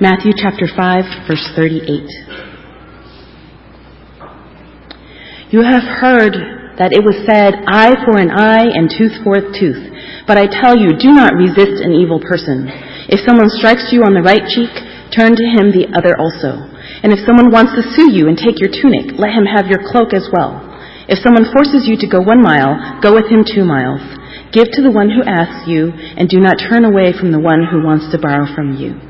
Matthew chapter 5, verse 38. You have heard that it was said, eye for an eye and tooth for a tooth. But I tell you, do not resist an evil person. If someone strikes you on the right cheek, turn to him the other also. And if someone wants to sue you and take your tunic, let him have your cloak as well. If someone forces you to go one mile, go with him two miles. Give to the one who asks you, and do not turn away from the one who wants to borrow from you.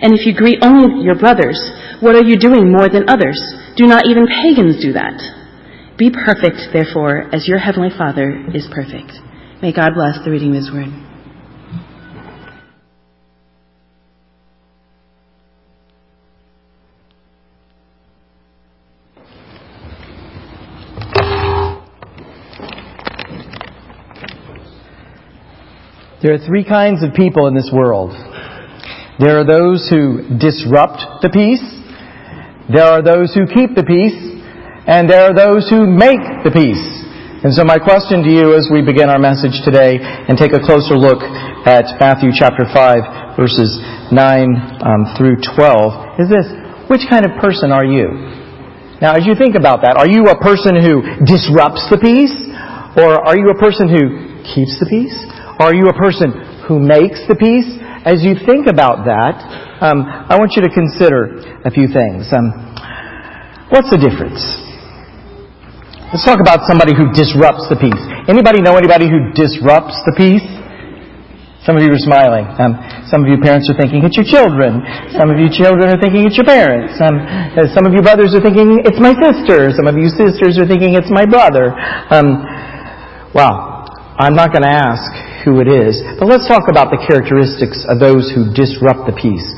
And if you greet only your brothers, what are you doing more than others? Do not even pagans do that. Be perfect, therefore, as your heavenly Father is perfect. May God bless the reading of his word. There are three kinds of people in this world. There are those who disrupt the peace. There are those who keep the peace. And there are those who make the peace. And so my question to you as we begin our message today and take a closer look at Matthew chapter 5 verses 9 um, through 12 is this. Which kind of person are you? Now as you think about that, are you a person who disrupts the peace? Or are you a person who keeps the peace? Are you a person who makes the peace? As you think about that, um, I want you to consider a few things. Um, what's the difference? Let's talk about somebody who disrupts the peace. Anybody know anybody who disrupts the peace? Some of you are smiling. Um, some of you parents are thinking it's your children. Some of you children are thinking it's your parents. Um, uh, some of you brothers are thinking it's my sister. Some of you sisters are thinking it's my brother. Um, well, I'm not going to ask who it is. But let's talk about the characteristics of those who disrupt the peace.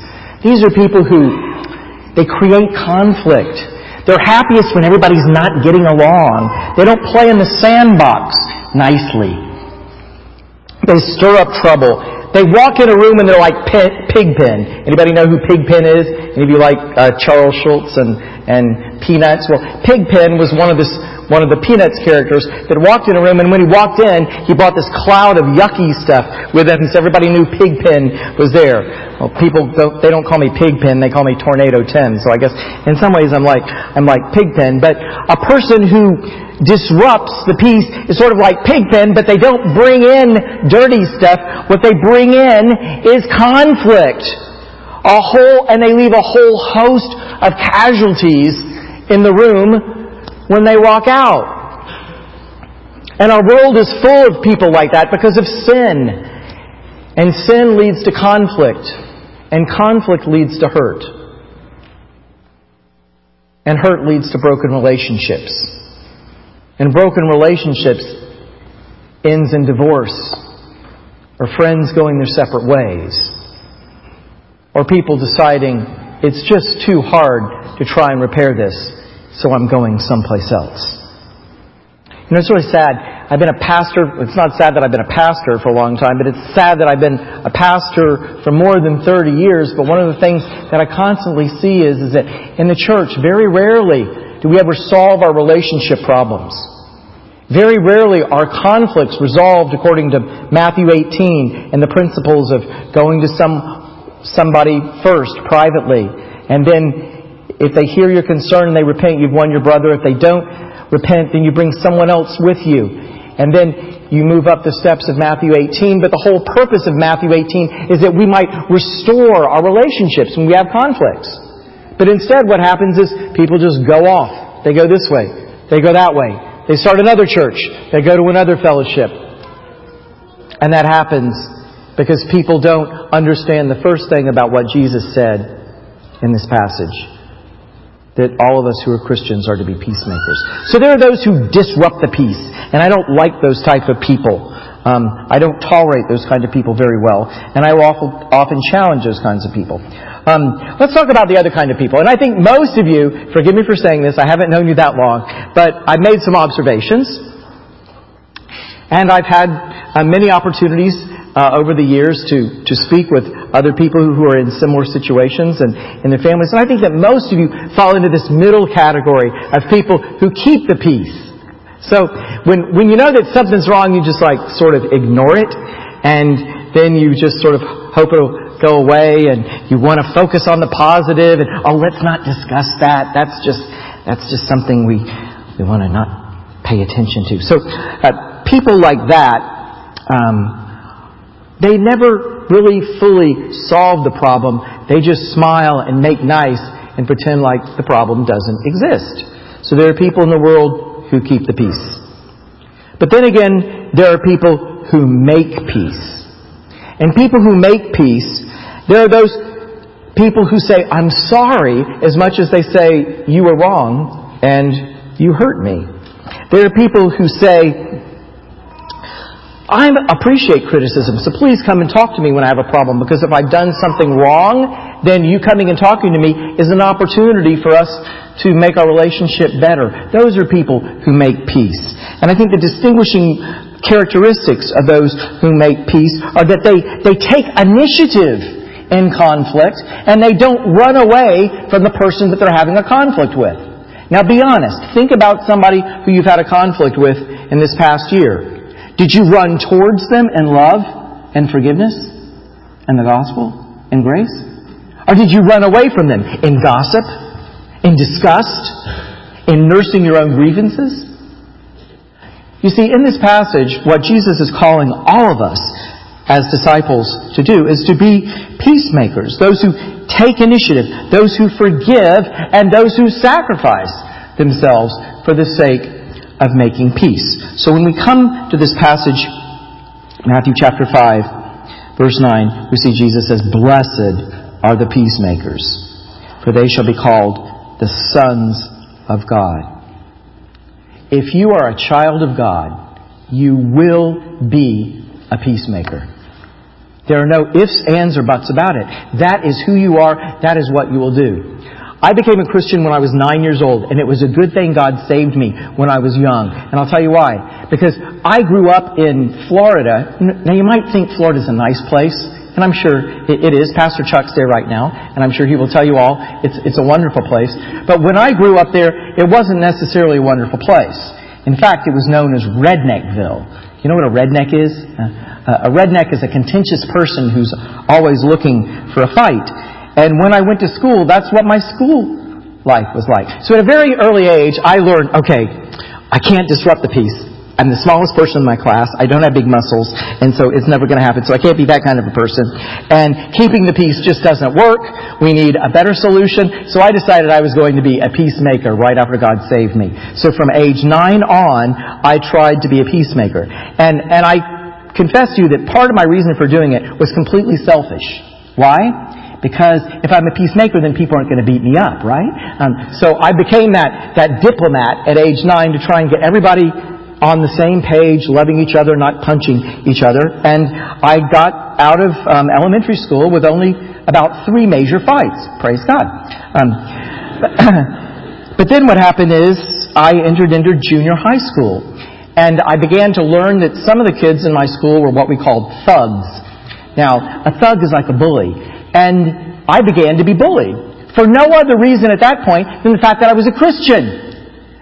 These are people who, they create conflict. They're happiest when everybody's not getting along. They don't play in the sandbox nicely. They stir up trouble. They walk in a room and they're like pig Pigpen. Anybody know who Pigpen is? Any of you like uh, Charles Schulz and, and Peanuts? Well, Pigpen was one of this one of the Peanuts characters, that walked in a room, and when he walked in, he brought this cloud of yucky stuff with him, so everybody knew Pigpen was there. Well, people, don't, they don't call me Pigpen, they call me Tornado Tim, so I guess in some ways I'm like, I'm like Pigpen, but a person who disrupts the peace is sort of like Pigpen, but they don't bring in dirty stuff. What they bring in is conflict. A whole, and they leave a whole host of casualties in the room when they walk out. And our world is full of people like that because of sin. And sin leads to conflict. And conflict leads to hurt. And hurt leads to broken relationships. And broken relationships ends in divorce. Or friends going their separate ways. Or people deciding it's just too hard to try and repair this so I'm going someplace else. You know, it's really sad. I've been a pastor. It's not sad that I've been a pastor for a long time, but it's sad that I've been a pastor for more than 30 years. But one of the things that I constantly see is, is that in the church, very rarely do we ever solve our relationship problems. Very rarely are conflicts resolved according to Matthew 18 and the principles of going to some, somebody first privately and then if they hear your concern and they repent, you've won your brother. If they don't repent, then you bring someone else with you. And then you move up the steps of Matthew 18. But the whole purpose of Matthew 18 is that we might restore our relationships when we have conflicts. But instead what happens is people just go off. They go this way. They go that way. They start another church. They go to another fellowship. And that happens because people don't understand the first thing about what Jesus said in this passage. That all of us who are Christians are to be peacemakers. So there are those who disrupt the peace. And I don't like those type of people. Um, I don't tolerate those kind of people very well, and I often challenge those kinds of people. Um, let's talk about the other kind of people. And I think most of you, forgive me for saying this, I haven't known you that long, but I've made some observations, and I've had uh, many opportunities uh, over the years to, to speak with other people who are in similar situations and in their families. And I think that most of you fall into this middle category of people who keep the peace. So when, when you know that something's wrong, you just like sort of ignore it and then you just sort of hope it'll go away and you want to focus on the positive and oh let's not discuss that. That's just, that's just something we, we want to not pay attention to. So uh, people like that, um, they never really fully solve the problem. They just smile and make nice and pretend like the problem doesn't exist. So there are people in the world who keep the peace. But then again, there are people who make peace. And people who make peace, there are those people who say, I'm sorry, as much as they say, you were wrong and you hurt me. There are people who say, I appreciate criticism, so please come and talk to me when I have a problem, because if I've done something wrong, then you coming and talking to me is an opportunity for us to make our relationship better. Those are people who make peace. And I think the distinguishing characteristics of those who make peace are that they, they take initiative in conflict and they don't run away from the person that they're having a conflict with. Now be honest. Think about somebody who you've had a conflict with in this past year. Did you run towards them in love and forgiveness and the gospel and grace? Or did you run away from them in gossip, in disgust, in nursing your own grievances? You see, in this passage, what Jesus is calling all of us as disciples to do is to be peacemakers, those who take initiative, those who forgive, and those who sacrifice themselves for the sake of making peace. So when we come to this passage, Matthew chapter 5, verse 9, we see Jesus says, Blessed are the peacemakers, for they shall be called the sons of God. If you are a child of God, you will be a peacemaker. There are no ifs, ands, or buts about it. That is who you are. That is what you will do. I became a Christian when I was nine years old, and it was a good thing God saved me when I was young. And I'll tell you why. Because I grew up in Florida. Now you might think Florida's a nice place, and I'm sure it is. Pastor Chuck's there right now, and I'm sure he will tell you all it's, it's a wonderful place. But when I grew up there, it wasn't necessarily a wonderful place. In fact, it was known as Redneckville. You know what a redneck is? Uh, a redneck is a contentious person who's always looking for a fight. And when I went to school, that's what my school life was like. So at a very early age, I learned, okay, I can't disrupt the peace. I'm the smallest person in my class. I don't have big muscles, and so it's never going to happen. So I can't be that kind of a person. And keeping the peace just doesn't work. We need a better solution. So I decided I was going to be a peacemaker right after God saved me. So from age nine on, I tried to be a peacemaker. And, and I confess to you that part of my reason for doing it was completely selfish. Why? Because if I'm a peacemaker, then people aren't going to beat me up, right? Um, so I became that, that diplomat at age nine to try and get everybody on the same page, loving each other, not punching each other. And I got out of um, elementary school with only about three major fights. Praise God. Um, but then what happened is I entered into junior high school. And I began to learn that some of the kids in my school were what we called thugs. Now, a thug is like a bully. And I began to be bullied for no other reason at that point than the fact that I was a Christian.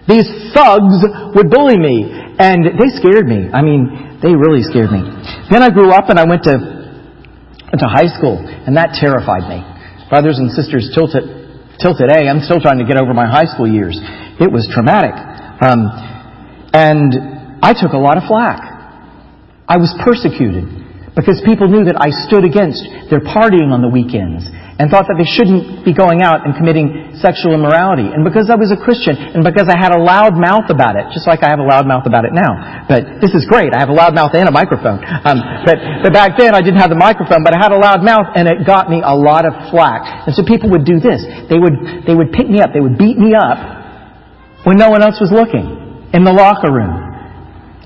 These thugs would bully me, and they scared me. I mean, they really scared me. Then I grew up and I went to, went to high school, and that terrified me. Brothers and sisters, till, to, till today, I'm still trying to get over my high school years. It was traumatic. Um, and I took a lot of flack. I was persecuted because people knew that I stood against their partying on the weekends and thought that they shouldn't be going out and committing sexual immorality. And because I was a Christian and because I had a loud mouth about it, just like I have a loud mouth about it now. But this is great. I have a loud mouth and a microphone. Um, but, but back then I didn't have the microphone, but I had a loud mouth and it got me a lot of flack. And so people would do this. They would, they would pick me up. They would beat me up when no one else was looking in the locker room.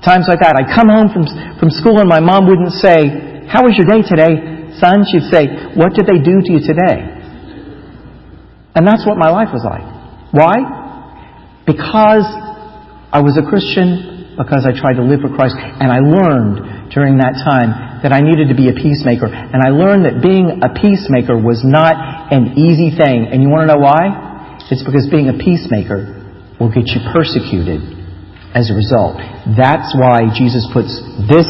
Times like that. I'd come home from, from school and my mom wouldn't say, how was your day today? Son, she'd say, What did they do to you today? And that's what my life was like. Why? Because I was a Christian, because I tried to live for Christ, and I learned during that time that I needed to be a peacemaker. And I learned that being a peacemaker was not an easy thing. And you want to know why? It's because being a peacemaker will get you persecuted as a result. That's why Jesus puts this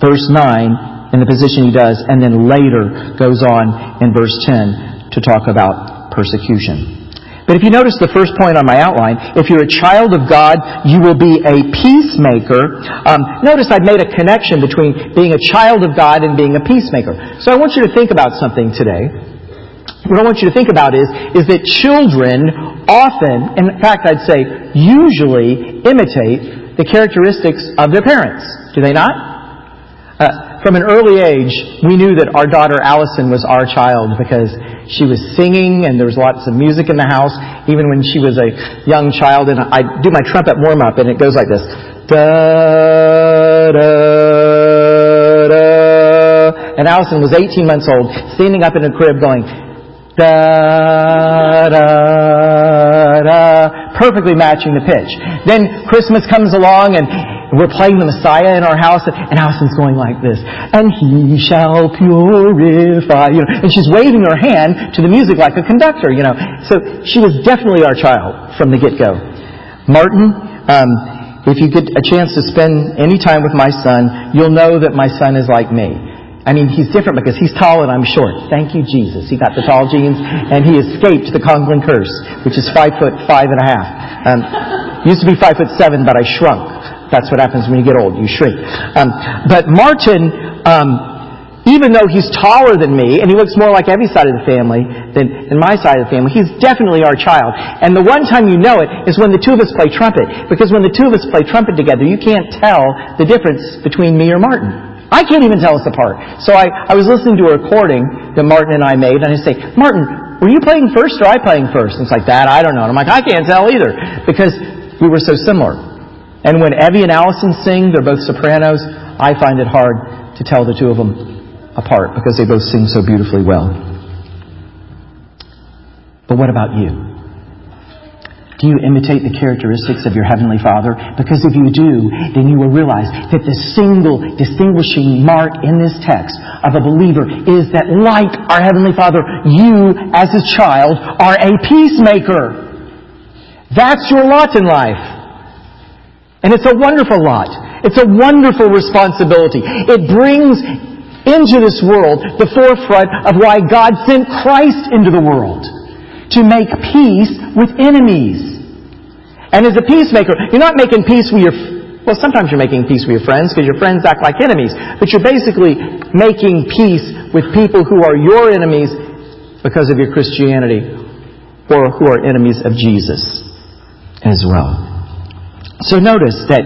verse 9 in the position he does, and then later goes on in verse 10 to talk about persecution. But if you notice the first point on my outline, if you're a child of God, you will be a peacemaker. Um, notice I've made a connection between being a child of God and being a peacemaker. So I want you to think about something today. What I want you to think about is, is that children often, in fact I'd say usually, imitate the characteristics of their parents. Do they not? Uh, from an early age, we knew that our daughter Allison was our child because she was singing and there was lots of music in the house, even when she was a young child. And I do my trumpet warm up and it goes like this. Da, da, da. And Allison was 18 months old, standing up in a crib going, da, da, da, perfectly matching the pitch. Then Christmas comes along and we're playing the Messiah in our house, and Allison's going like this, and He shall purify, you know, and she's waving her hand to the music like a conductor, you know. So she was definitely our child from the get-go. Martin, um, if you get a chance to spend any time with my son, you'll know that my son is like me. I mean, he's different because he's tall and I'm short. Thank you, Jesus. He got the tall genes and he escaped the Conklin curse, which is five foot five and a half. Um, used to be five foot seven, but I shrunk. That's what happens when you get old. You shrink. Um, but Martin, um, even though he's taller than me, and he looks more like Evie's side of the family than, than my side of the family, he's definitely our child. And the one time you know it is when the two of us play trumpet. Because when the two of us play trumpet together, you can't tell the difference between me or Martin. I can't even tell us apart. So I, I was listening to a recording that Martin and I made, and I say, Martin, were you playing first or I playing first? And it's like, that, I don't know. And I'm like, I can't tell either. Because we were so similar. And when Evie and Allison sing, they're both sopranos, I find it hard to tell the two of them apart because they both sing so beautifully well. But what about you? Do you imitate the characteristics of your Heavenly Father? Because if you do, then you will realize that the single distinguishing mark in this text of a believer is that like our Heavenly Father, you as His child are a peacemaker. That's your lot in life. And it's a wonderful lot. It's a wonderful responsibility. It brings into this world the forefront of why God sent Christ into the world. To make peace with enemies. And as a peacemaker, you're not making peace with your, well, sometimes you're making peace with your friends because your friends act like enemies. But you're basically making peace with people who are your enemies because of your Christianity or who are enemies of Jesus as well. So notice that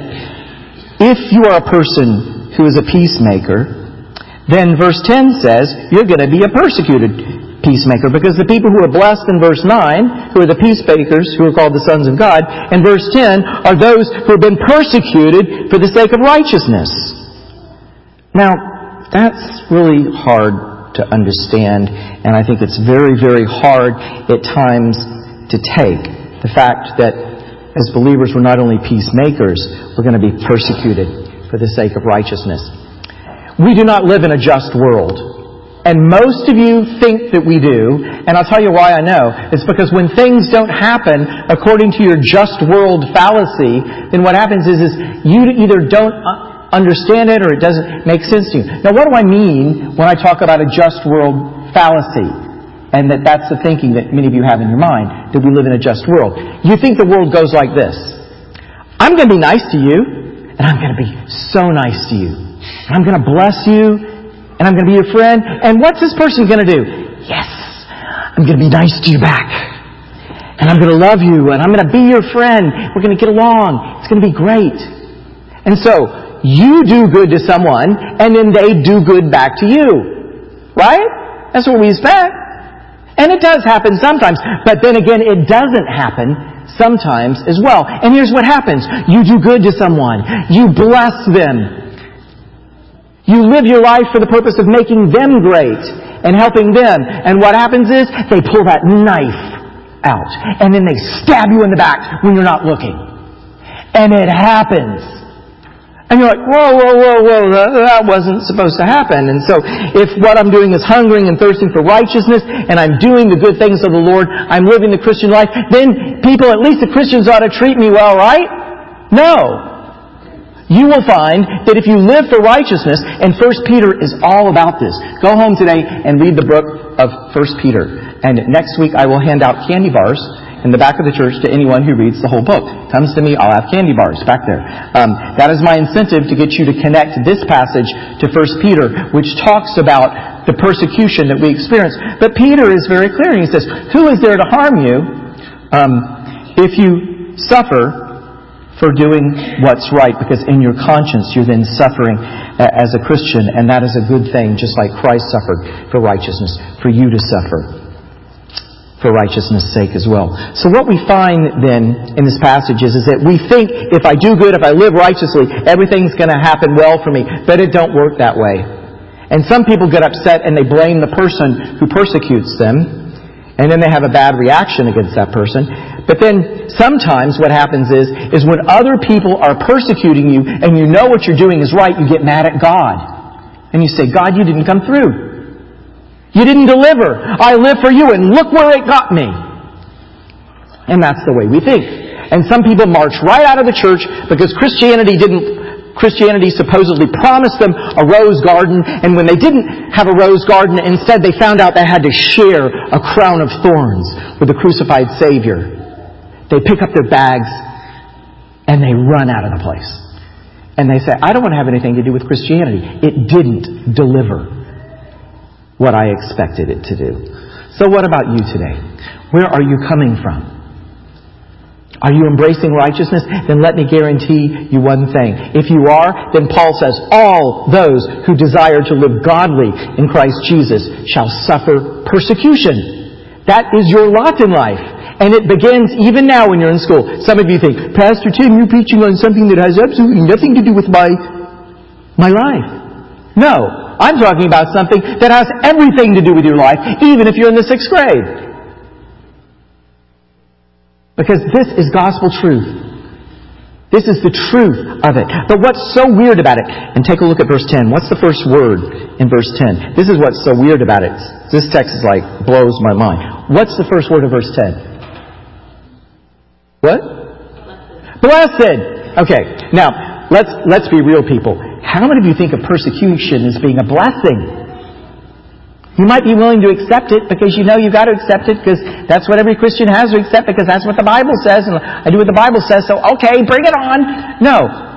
if you are a person who is a peacemaker, then verse 10 says you're going to be a persecuted peacemaker because the people who are blessed in verse 9, who are the peacemakers, who are called the sons of God, and verse 10 are those who have been persecuted for the sake of righteousness. Now, that's really hard to understand, and I think it's very, very hard at times to take. The fact that as believers, we're not only peacemakers, we're going to be persecuted for the sake of righteousness. We do not live in a just world. And most of you think that we do, and I'll tell you why I know. It's because when things don't happen according to your just world fallacy, then what happens is, is you either don't uh, understand it or it doesn't make sense to you. Now what do I mean when I talk about a just world fallacy? And that that's the thinking that many of you have in your mind, that we live in a just world. You think the world goes like this. I'm going to be nice to you, and I'm going to be so nice to you. And I'm going to bless you, and I'm going to be your friend. And what's this person going to do? Yes, I'm going to be nice to you back. And I'm going to love you and I'm going to be your friend. We're going to get along. It's going to be great. And so, you do good to someone and then they do good back to you. Right? That's what we expect. And it does happen sometimes. But then again, it doesn't happen sometimes as well. And here's what happens. You do good to someone. You bless them. You live your life for the purpose of making them great and helping them. And what happens is they pull that knife out and then they stab you in the back when you're not looking. And it happens. And you're like, whoa, whoa, whoa, whoa, that wasn't supposed to happen. And so, if what I'm doing is hungering and thirsting for righteousness, and I'm doing the good things of the Lord, I'm living the Christian life, then people, at least the Christians, ought to treat me well, right? No you will find that if you live for righteousness, and 1 Peter is all about this. Go home today and read the book of 1 Peter. And next week I will hand out candy bars in the back of the church to anyone who reads the whole book. Comes to me, I'll have candy bars back there. Um, that is my incentive to get you to connect this passage to 1 Peter, which talks about the persecution that we experience. But Peter is very clear. He says, Who is there to harm you um, if you suffer for doing what's right because in your conscience you're then suffering as a Christian and that is a good thing just like Christ suffered for righteousness for you to suffer for righteousness sake as well. So what we find then in this passage is, is that we think if I do good, if I live righteously, everything's going to happen well for me. But it don't work that way. And some people get upset and they blame the person who persecutes them. And then they have a bad reaction against that person. But then sometimes what happens is, is when other people are persecuting you and you know what you're doing is right, you get mad at God. And you say, God, you didn't come through. You didn't deliver. I live for you and look where it got me. And that's the way we think. And some people march right out of the church because Christianity didn't Christianity supposedly promised them a rose garden, and when they didn't have a rose garden, instead they found out they had to share a crown of thorns with the crucified Savior. They pick up their bags and they run out of the place. And they say, I don't want to have anything to do with Christianity. It didn't deliver what I expected it to do. So what about you today? Where are you coming from? Are you embracing righteousness? Then let me guarantee you one thing. If you are, then Paul says, all those who desire to live godly in Christ Jesus shall suffer persecution. That is your lot in life. And it begins even now when you're in school. Some of you think, Pastor Tim, you're preaching on something that has absolutely nothing to do with my, my life. No. I'm talking about something that has everything to do with your life, even if you're in the sixth grade. Because this is gospel truth. This is the truth of it. But what's so weird about it? And take a look at verse 10. What's the first word in verse 10? This is what's so weird about it. This text is like, blows my mind. What's the first word of verse 10? What? Blessed. Okay. Now, let's, let's be real people. How many of you think of persecution as being a blessing? You might be willing to accept it because you know you've got to accept it because that's what every Christian has to accept because that's what the Bible says and I do what the Bible says, so okay, bring it on. No.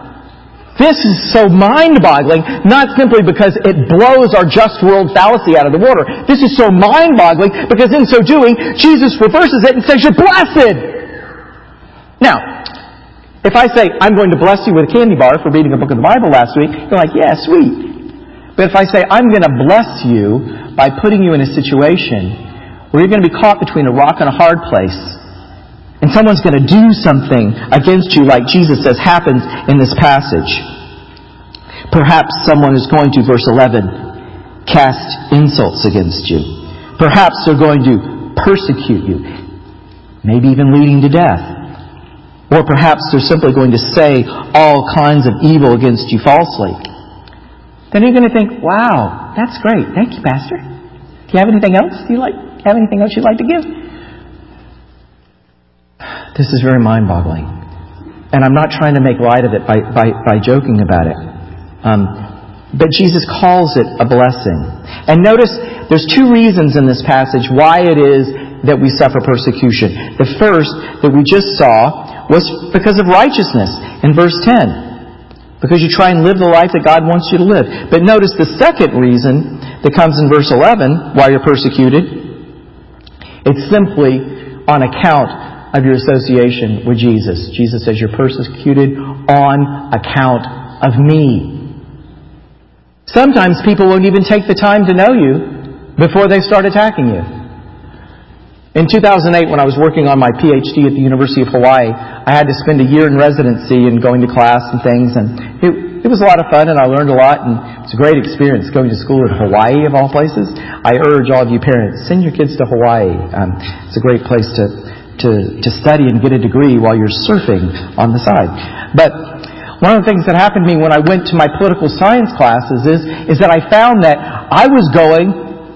This is so mind-boggling, not simply because it blows our just world fallacy out of the water. This is so mind-boggling because in so doing, Jesus reverses it and says, you're blessed! Now, if I say, I'm going to bless you with a candy bar for reading a book of the Bible last week, you're like, yeah, sweet. But if I say, I'm going to bless you by putting you in a situation where you're going to be caught between a rock and a hard place, and someone's going to do something against you like Jesus says happens in this passage. Perhaps someone is going to, verse 11, cast insults against you. Perhaps they're going to persecute you, maybe even leading to death. Or perhaps they're simply going to say all kinds of evil against you falsely. Then you're going to think, wow, that's great. Thank you, Pastor. Do you have anything else? You like have anything else you'd like to give? This is very mind boggling. And I'm not trying to make light of it by, by, by joking about it. Um, but Jesus calls it a blessing. And notice there's two reasons in this passage why it is that we suffer persecution. The first that we just saw was because of righteousness in verse 10. Because you try and live the life that God wants you to live. But notice the second reason that comes in verse 11 why you're persecuted It's simply on account of your association with Jesus. Jesus says you're persecuted on account of me. Sometimes people won't even take the time to know you before they start attacking you. In 2008, when I was working on my PhD at the University of Hawaii, I had to spend a year in residency and going to class and things, and it, it was a lot of fun, and I learned a lot, and it's a great experience going to school in Hawaii, of all places. I urge all of you parents, send your kids to Hawaii. Um, it's a great place to, to, to study and get a degree while you're surfing on the side. But one of the things that happened to me when I went to my political science classes is, is that I found that I was going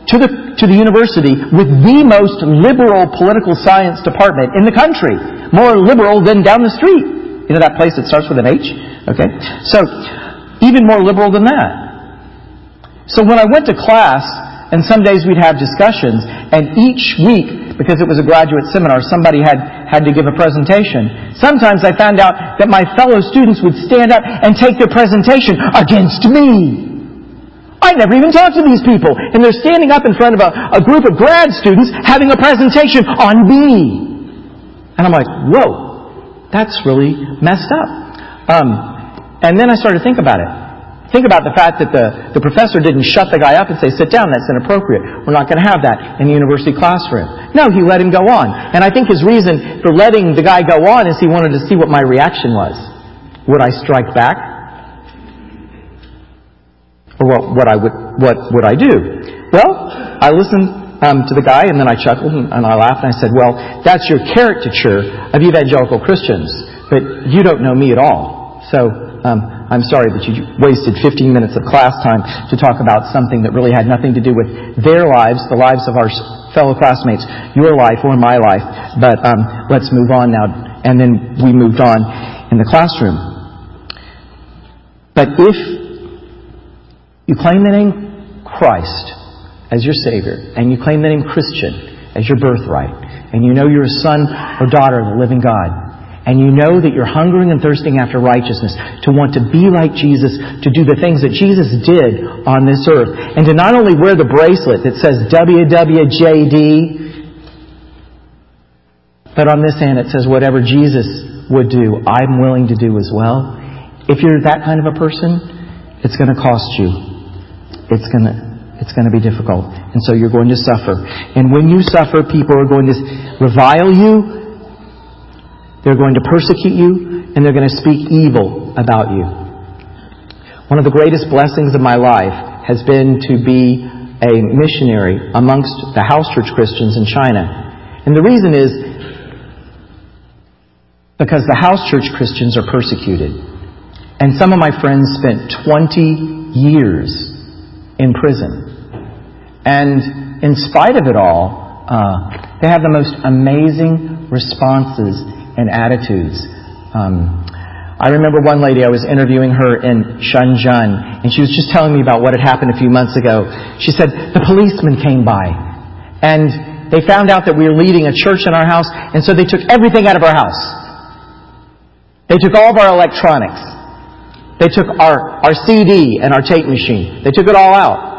to the, to the university with the most liberal political science department in the country. More liberal than down the street. You know that place that starts with an H? Okay? So, even more liberal than that. So when I went to class, and some days we'd have discussions, and each week, because it was a graduate seminar, somebody had, had to give a presentation. Sometimes I found out that my fellow students would stand up and take their presentation against me. I never even talked to these people. And they're standing up in front of a, a group of grad students having a presentation on me. And I'm like, whoa, that's really messed up. Um, and then I started to think about it. Think about the fact that the, the professor didn't shut the guy up and say, sit down, that's inappropriate. We're not going to have that in the university classroom. No, he let him go on. And I think his reason for letting the guy go on is he wanted to see what my reaction was. Would I strike back? Or what, what, I would, what would I do? Well, I listened um, to the guy and then I chuckled and, and I laughed and I said, well, that's your caricature of evangelical Christians, but you don't know me at all. So, um, I'm sorry that you wasted 15 minutes of class time to talk about something that really had nothing to do with their lives, the lives of our fellow classmates, your life or my life. But um, let's move on now. And then we moved on in the classroom. But if you claim the name Christ as your Savior, and you claim the name Christian as your birthright, and you know you're a son or daughter of the living God, and you know that you're hungering and thirsting after righteousness, to want to be like Jesus, to do the things that Jesus did on this earth, and to not only wear the bracelet that says WWJD, but on this hand it says whatever Jesus would do, I'm willing to do as well. If you're that kind of a person, it's going to cost you it's going to it's going to be difficult. And so you're going to suffer. And when you suffer, people are going to revile you, they're going to persecute you, and they're going to speak evil about you. One of the greatest blessings of my life has been to be a missionary amongst the house church Christians in China. And the reason is because the house church Christians are persecuted. And some of my friends spent 20 years in prison. And in spite of it all, uh, they have the most amazing responses and attitudes. Um, I remember one lady, I was interviewing her in Shenzhen, and she was just telling me about what had happened a few months ago. She said, the policeman came by, and they found out that we were leading a church in our house, and so they took everything out of our house. They took all of our electronics. They took our, our CD and our tape machine. They took it all out.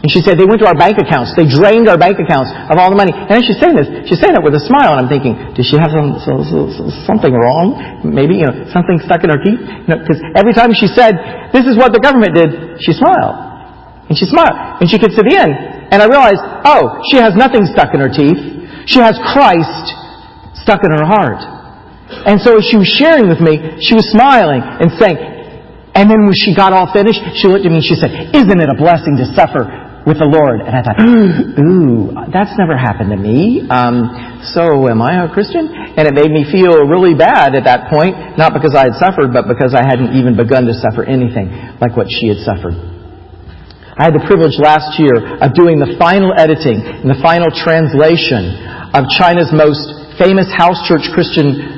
And she said they went to our bank accounts. They drained our bank accounts of all the money. And as she's saying this. She's saying it with a smile. And I'm thinking, does she have some, so, so, so, something wrong? Maybe, you know, something stuck in her teeth? Because you know, every time she said, this is what the government did, she smiled. And she smiled. And she gets to the end. And I realized, oh, she has nothing stuck in her teeth. She has Christ stuck in her heart. And so as she was sharing with me, she was smiling and saying, and then when she got all finished, she looked at me and she said, Isn't it a blessing to suffer with the Lord? And I thought, Ooh, that's never happened to me. Um, so am I a Christian? And it made me feel really bad at that point, not because I had suffered, but because I hadn't even begun to suffer anything like what she had suffered. I had the privilege last year of doing the final editing and the final translation of China's most famous house church Christian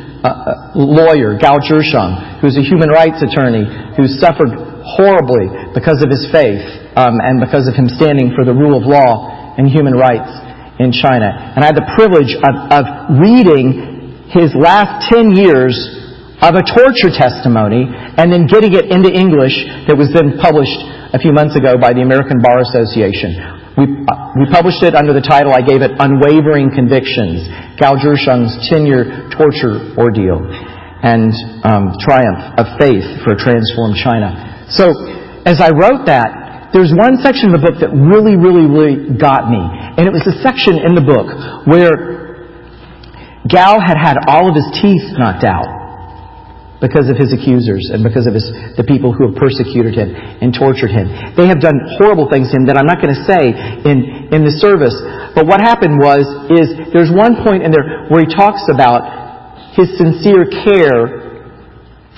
lawyer, Gao Zhisheng, who's a human rights attorney who suffered horribly because of his faith um, and because of him standing for the rule of law and human rights in China. And I had the privilege of, of reading his last 10 years of a torture testimony and then getting it into English that was then published a few months ago by the American Bar Association. We, uh, we published it under the title, I gave it Unwavering Convictions, Gao Zhisheng's 10-year torture ordeal and um, triumph of faith for a transformed China. So, as I wrote that, there's one section of the book that really, really, really got me. And it was a section in the book where Gao had had all of his teeth knocked out because of his accusers and because of his, the people who have persecuted him and tortured him. They have done horrible things to him that I'm not going to say in, in the service. But what happened was, is there's one point in there where he talks about his sincere care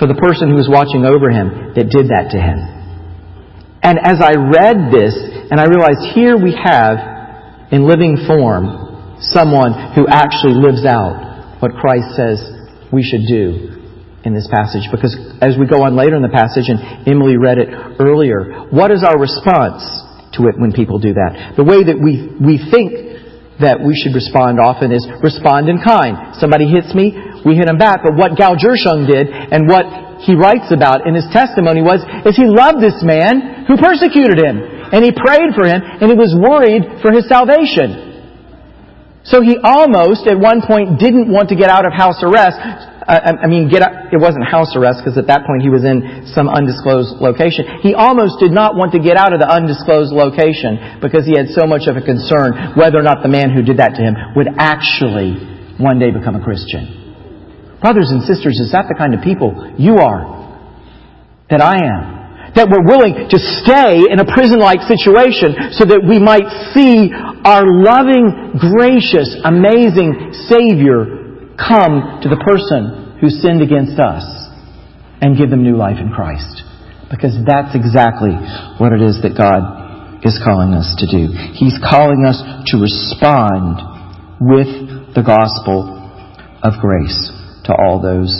for the person who was watching over him that did that to him. And as I read this, and I realized here we have, in living form, someone who actually lives out what Christ says we should do in this passage because as we go on later in the passage, and Emily read it earlier, what is our response to it when people do that? The way that we, we think that we should respond often is respond in kind. Somebody hits me, we hit him back. But what Gao Zhisheng did and what he writes about in his testimony was, is he loved this man who persecuted him. And he prayed for him and he was worried for his salvation. So he almost, at one point, didn't want to get out of house arrest I, mean, get it wasn't house arrest because at that point he was in some undisclosed location. He almost did not want to get out of the undisclosed location because he had so much of a concern whether or not the man who did that to him would actually one day become a Christian. Brothers and sisters, is that the kind of people you are? That I am? That we're willing to stay in a prison-like situation so that we might see our loving, gracious, amazing Savior come to the person who sinned against us and give them new life in Christ. Because that's exactly what it is that God is calling us to do. He's calling us to respond with the gospel of grace to all those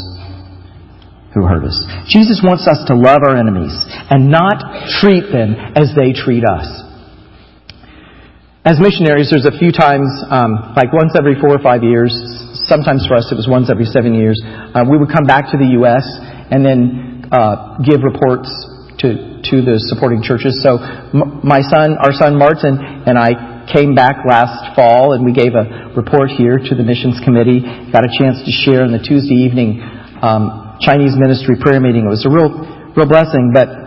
who hurt us. Jesus wants us to love our enemies and not treat them as they treat us. As missionaries, there's a few times, um, like once every four or five years, sometimes for us it was once every seven years. Uh, we would come back to the U.S. and then uh, give reports to to the supporting churches. So m- my son, our son Martin, and I came back last fall and we gave a report here to the missions committee. Got a chance to share in the Tuesday evening um, Chinese ministry prayer meeting. It was a real real blessing, but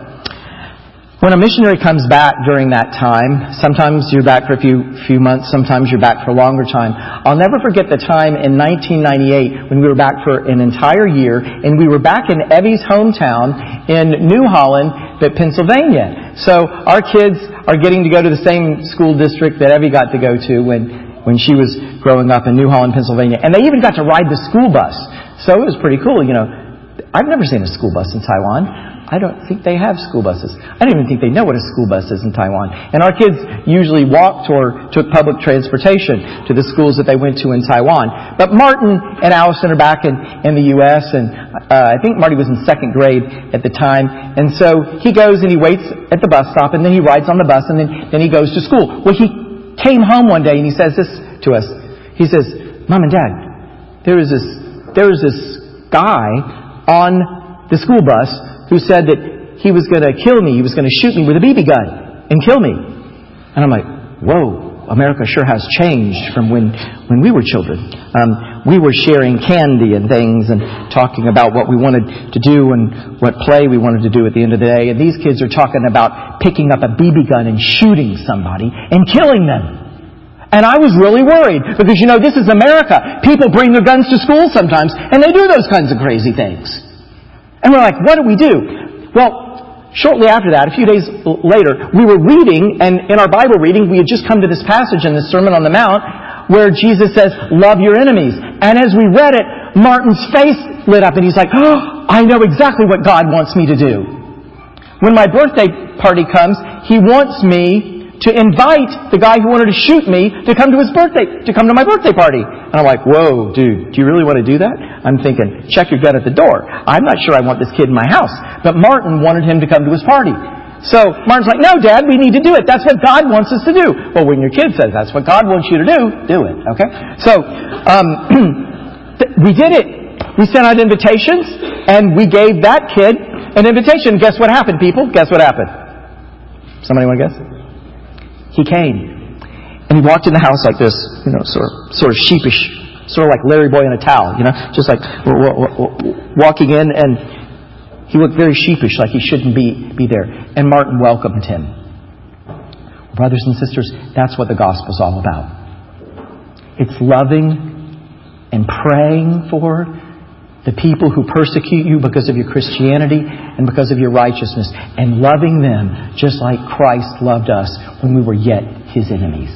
when a missionary comes back during that time, sometimes you're back for a few, few months, sometimes you're back for a longer time. I'll never forget the time in 1998 when we were back for an entire year and we were back in Evie's hometown in New Holland, but Pennsylvania. So our kids are getting to go to the same school district that Evie got to go to when, when she was growing up in New Holland, Pennsylvania. And they even got to ride the school bus. So it was pretty cool, you know. I've never seen a school bus in Taiwan. I don't think they have school buses. I don't even think they know what a school bus is in Taiwan. And our kids usually walked or took public transportation to the schools that they went to in Taiwan. But Martin and Allison are back in, in the U.S. and uh, I think Marty was in second grade at the time. And so he goes and he waits at the bus stop and then he rides on the bus and then, then he goes to school. Well, he came home one day and he says this to us. He says, Mom and Dad, there is this, there is this guy on the school bus who said that he was going to kill me, he was going to shoot me with a BB gun and kill me. And I'm like, whoa, America sure has changed from when, when we were children. Um, we were sharing candy and things and talking about what we wanted to do and what play we wanted to do at the end of the day. And these kids are talking about picking up a BB gun and shooting somebody and killing them. And I was really worried because, you know, this is America. People bring their guns to school sometimes and they do those kinds of crazy things. And we're like, what do we do? Well, shortly after that, a few days later, we were reading, and in our Bible reading, we had just come to this passage in the Sermon on the Mount where Jesus says, love your enemies. And as we read it, Martin's face lit up and he's like, oh, I know exactly what God wants me to do. When my birthday party comes, he wants me to invite the guy who wanted to shoot me to come to his birthday, to come to my birthday party. And I'm like, whoa, dude, do you really want to do that? I'm thinking, check your gut at the door. I'm not sure I want this kid in my house. But Martin wanted him to come to his party. So Martin's like, no, Dad, we need to do it. That's what God wants us to do. Well, when your kid says that's what God wants you to do, do it. Okay? So, um, we did it. We sent out invitations, and we gave that kid an invitation. Guess what happened, people? Guess what happened? Somebody want to guess? He came. And he walked in the house like this, you know, sort of, sort of sheepish, sort of like Larry Boy in a towel, you know, just like w- w- w- walking in, and he looked very sheepish, like he shouldn't be, be there. And Martin welcomed him. Brothers and sisters, that's what the gospel's all about. It's loving and praying for the people who persecute you because of your Christianity and because of your righteousness, and loving them just like Christ loved us when we were yet his enemies.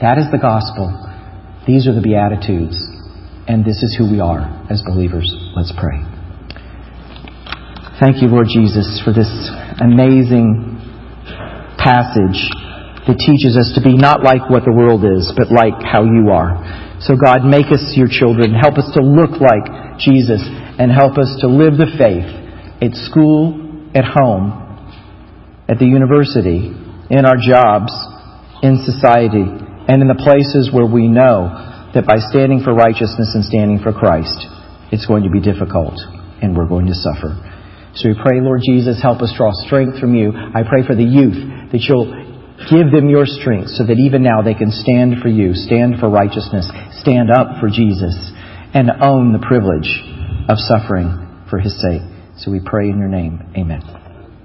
That is the gospel. These are the Beatitudes. And this is who we are as believers. Let's pray. Thank you, Lord Jesus, for this amazing passage that teaches us to be not like what the world is, but like how you are. So, God, make us your children. Help us to look like Jesus and help us to live the faith at school, at home, at the university, in our jobs, in society and in the places where we know that by standing for righteousness and standing for Christ, it's going to be difficult and we're going to suffer. So we pray, Lord Jesus, help us draw strength from you. I pray for the youth that you'll give them your strength so that even now they can stand for you, stand for righteousness, stand up for Jesus, and own the privilege of suffering for his sake. So we pray in your name. Amen.